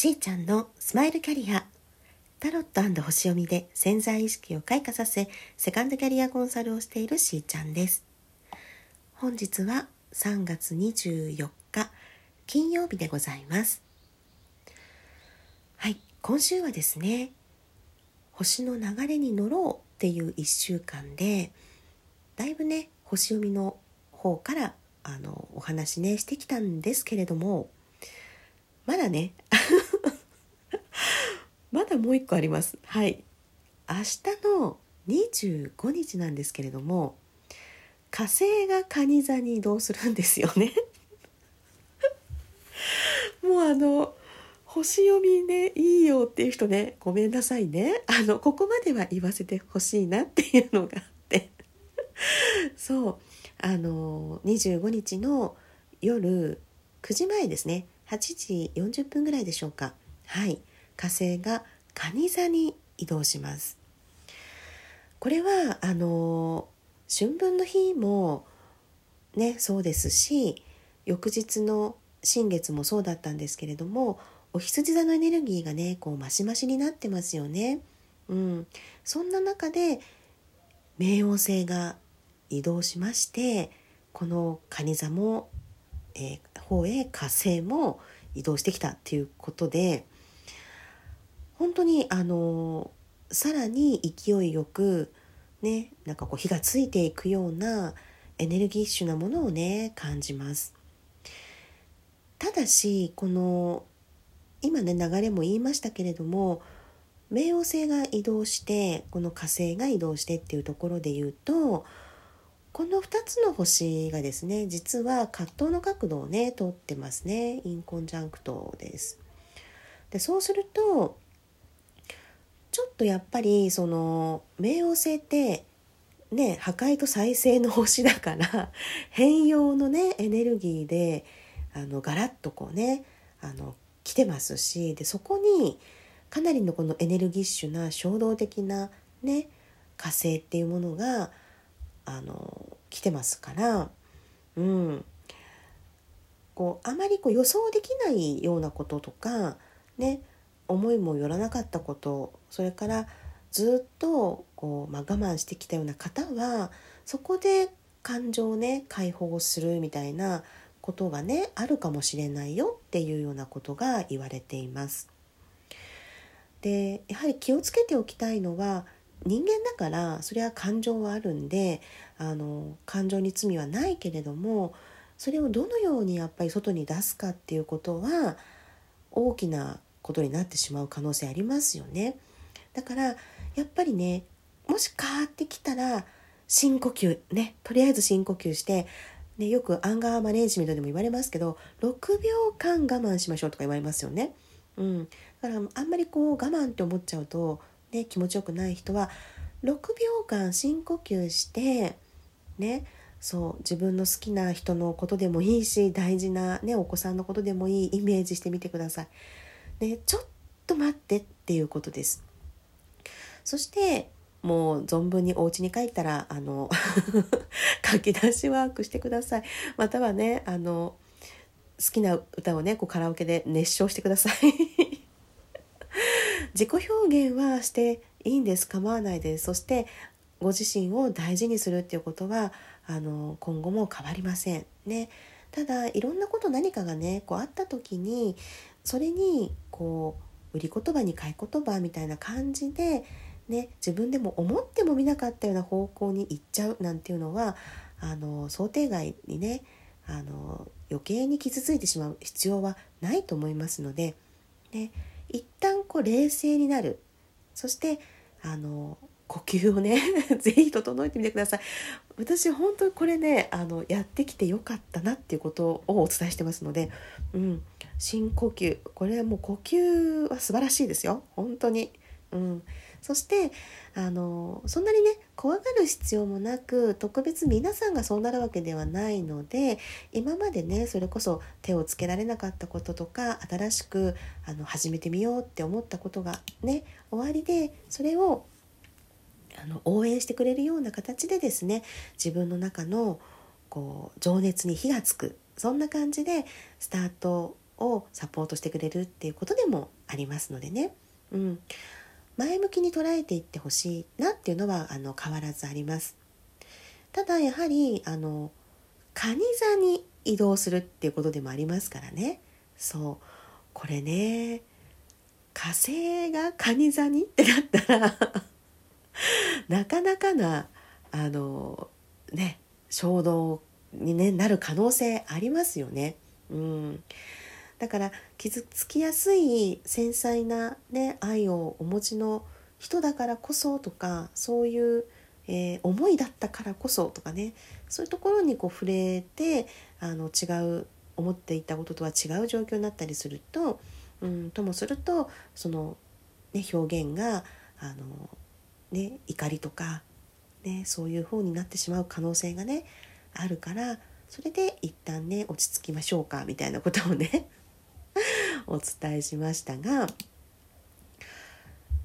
しーちゃんのスマイルキャリアタロット星読みで潜在意識を開花させセカンドキャリアコンサルをしているしーちゃんです。本日は3月24日金曜日でございます。はい今週はですね星の流れに乗ろうっていう1週間でだいぶね星読みの方からあのお話ねしてきたんですけれどもまだねもう一個あります。はい。明日の25日なんですけれども火星が蟹座に移動するんですよね。もうあの星読みねいいよっていう人ねごめんなさいね。あのここまでは言わせてほしいなっていうのがあって。そう。あの25日の夜9時前ですね。8時40分ぐらいでしょうか。はい。火星が蟹座に移動しますこれはあの春分の日もねそうですし翌日の新月もそうだったんですけれどもお羊座のエネルギーがねこうマシマシになってますよね。うん、そんな中で冥王星が移動しましてこの蟹座もえー、方へ火星も移動してきたっていうことで本当にあのさらに勢いよくねなんかこう火がついていくようなエネルギッシュなものをね感じます。ただしこの今ね流れも言いましたけれども冥王星が移動してこの火星が移動してっていうところで言うとこの2つの星がですね実は葛藤の角度をね通ってますねインコンジャンクトです。でそうするととやっぱりその冥王星ってね破壊と再生の星だから 変容のねエネルギーであのガラッとこうねあの来てますしでそこにかなりのこのエネルギッシュな衝動的なね火星っていうものがあの来てますからうん。こうあまりこう予想できないようなこととかね思いもよらなかったことそれからずっとこう、まあ、我慢してきたような方はそこで感情をね解放するみたいなことがねあるかもしれないよっていうようなことが言われています。でやはり気をつけておきたいのは人間だからそれは感情はあるんであの感情に罪はないけれどもそれをどのようにやっぱり外に出すかっていうことは大きなことになってしまう可能性ありますよね。だからやっぱりねもし変わってきたら深呼吸ねとりあえず深呼吸して、ね、よくアンガーマネージメントでも言われますけど6秒間我慢しましょうとか言われますよね。うん、だからあんまりこう我慢って思っちゃうとね、気持ちよくない人は6秒間深呼吸してねそう自分の好きな人のことでもいいし大事な、ね、お子さんのことでもいいイメージしてみてください。ね、ちょっと待ってっていうことです。そしてもう存分にお家に帰ったらあの 書き出しワークしてください。またはねあの好きな歌をねこうカラオケで熱唱してください。自己表現はしていいんです構わないですそしてご自身を大事にするっていうことはあの今後も変わりませんねただいろんなこと何かがねこうあった時にそれにこう売り言葉に買い言葉みたいな感じでね自分でも思ってもみなかったような方向に行っちゃうなんていうのはあの想定外にねあの余計に傷ついてしまう必要はないと思いますので、ね、一旦こう冷静になる。そしてあの呼吸をね 是非整えてみてください。私本当にこれねあのやってきてよかったなっていうことをお伝えしてますので、うん、深呼吸。これはもう呼吸は素晴らしいですよ。本当に、うん、そしてあのそんなにね怖がる必要もなく特別皆さんがそうなるわけではないので今までねそれこそ手をつけられなかったこととか新しくあの始めてみようって思ったことがね終わりでそれをあの応援してくれるような形でですね自分の中のこう情熱に火がつくそんな感じでスタートをサポートしてくれるっていうことでもありますのでね、うん、前向きに捉えていってほしいなっていうのはあの変わらずあります。ただやはりあの蟹座に移動するっていうことでもありますからねそうこれね火星が蟹座にってなったら なかなかなあのね衝動に、ね、なる可能性ありますよね。うん、だから傷つきやすい繊細な、ね、愛をお持ちの人だからこそとかそういう、えー、思いだったからこそとかねそういうところにこう触れてあの違う思っていたこととは違う状況になったりすると、うん、ともするとその、ね、表現があの、ね、怒りとか、ね、そういう方になってしまう可能性がねあるからそれで一旦ね落ち着きましょうかみたいなことをねお伝えしましたが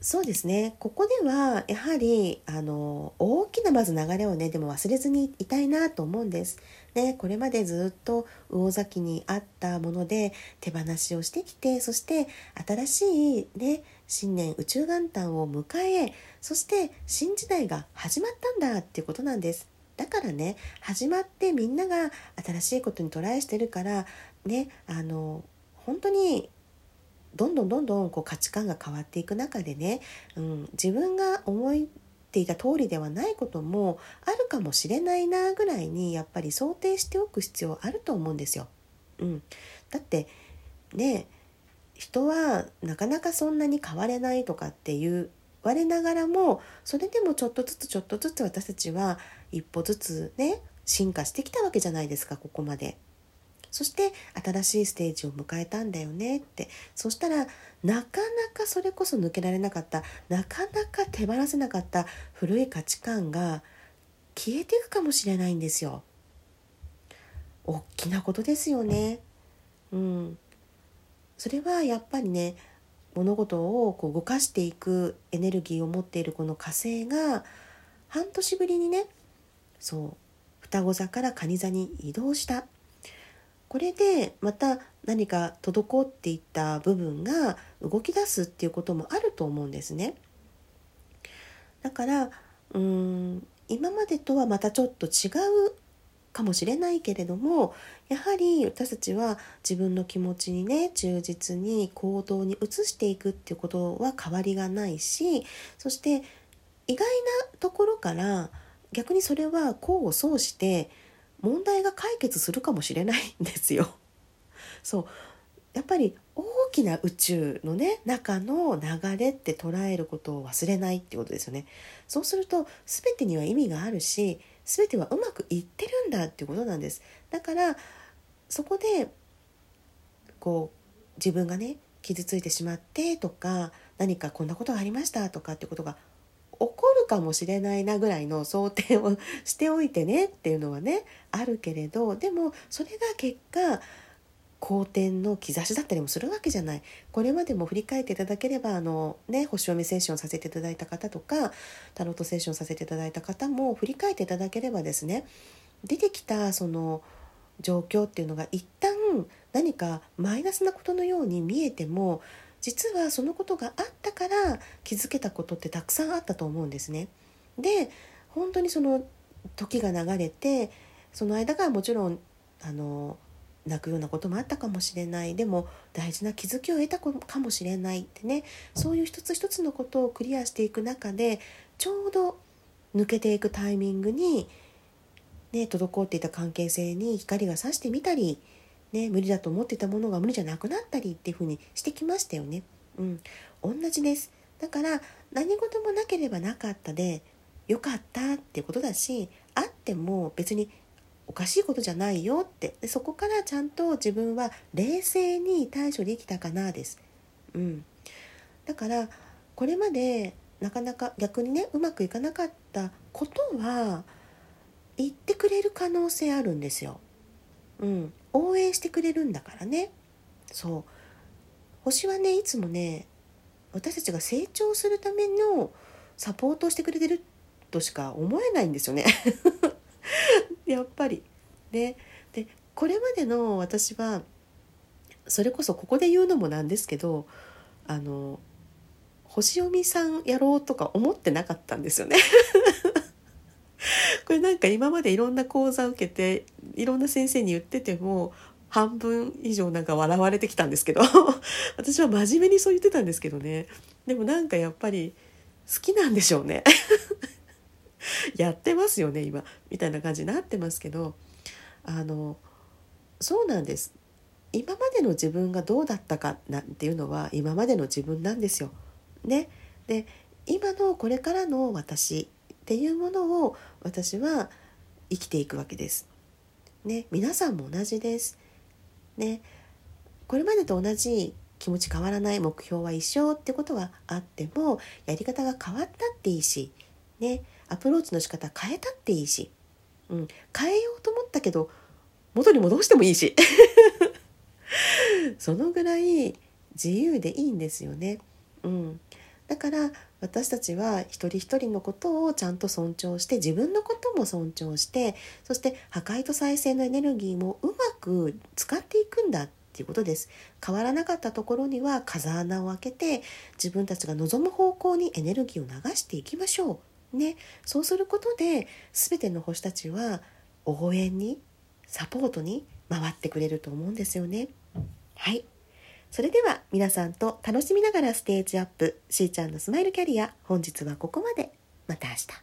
そうですねここではやはりあの大きなまず流れをねでも忘れずにいたいなと思うんです。ね、これまでずっと魚崎にあったもので手放しをしてきてそして新しい、ね、新年宇宙元旦を迎えそして新時代が始まったんだっていうことなんです。だからね始まってみんなが新しいことにトライしてるからねあの本当にどんどんどんどんこう価値観が変わっていく中でね、うん、自分が思っていた通りではないこともあるかもしれないなぐらいにやっぱり想定しておく必要あると思うんですよ。うん、だってね人はなかなかそんなに変われないとかって言われながらもそれでもちょっとずつちょっとずつ私たちは一歩ずつね進化してきたわけじゃないですかここまで。そして新しいステージを迎えたんだよねってそしたらなかなかそれこそ抜けられなかったなかなか手放せなかった古い価値観が消えていくかもしれないんですよ。大きなことですよね。うん、それはやっぱりね物事をこう動かしていくエネルギーを持っているこの火星が半年ぶりにねそう双子座から蟹座に移動したこれでまた何か滞っていった部分が動き出すっていうこともあると思うんですね。だからうーん今までとはまたちょっと違うかもしれないけれどもやはり私たちは自分の気持ちにね忠実に行動に移していくっていうことは変わりがないしそして意外なところから逆にそれは功を奏して問題が解決するかもしれないんですよ。そうやっぱり大きな宇宙のね中の流れって捉えることを忘れないってことですよね。そうすると全てには意味があるし全てはうまくいってるんだっていうことなんです。だからそこでこう自分がね傷ついてしまってとか何かこんなことがありましたとかってことが起こるかもしれないなぐらいの想定をしておいてねっていうのはねあるけれどでもそれが結果好転の兆しだったりもするわけじゃない。これまでも振り返っていただければあの、ね、星読みセッションさせていただいた方とかタロットセッションさせていただいた方も振り返っていただければですね出てきたその状況っていうのが一旦何かマイナスなことのように見えても実はそのことがあったから気づけたことってたくさんあったと思うんですね。で本当にその時が流れてその間がもちろんあの泣くようなこともあったかもしれないでも大事な気づきを得たかもしれないってねそういう一つ一つのことをクリアしていく中でちょうど抜けていくタイミングに、ね、滞っていた関係性に光が差してみたりね、無理だと思ってたものが無理じゃなくなったりっていうふうにしてきましたよね。うん、同じです。だから何事もなければなかったでよかったってことだしあっても別におかしいことじゃないよってそこからちゃんと自分は冷静に対処できたかなです。うん、だからこれまでなかなか逆にねうまくいかなかったことは言ってくれる可能性あるんですよ。うん、応援してくれるんだからね。そう。星はねいつもね私たちが成長するためのサポートをしてくれてるとしか思えないんですよね。やっぱり。ね。でこれまでの私はそれこそここで言うのもなんですけどあの星読みさんやろうとか思ってなかったんですよね。これなんか今までいろんな講座を受けていろんな先生に言ってても半分以上なんか笑われてきたんですけど 私は真面目にそう言ってたんですけどね。でもなんかやっぱり好きなんでしょうね。やってますよね今みたいな感じになってますけどあのそうなんです。今までの自分がどうだったかなんていうのは今までの自分なんですよ。ね、で今のこれからの私っていうものを私は生きていくわけです。ね、皆さんも同じです。ね、これまでと同じ気持ち変わらない目標は一緒ってことはあってもやり方が変わったっていいし、ね、アプローチの仕方変えたっていいし、うん、変えようと思ったけど元に戻してもいいし そのぐらい自由でいいんですよね。うん、だから私たちは一人一人のことをちゃんと尊重して自分のことも尊重してそして破壊と再生のエネルギーもうまく使っていくんだっていうことです。変わらなかったところには風穴を開けて自分たちが望む方向にエネルギーを流していきましょう。ね。そうすることで全ての星たちは応援にサポートに回ってくれると思うんですよね。はい。それでは皆さんと楽しみながらステージアップ。しーちゃんのスマイルキャリア。本日はここまで。また明日。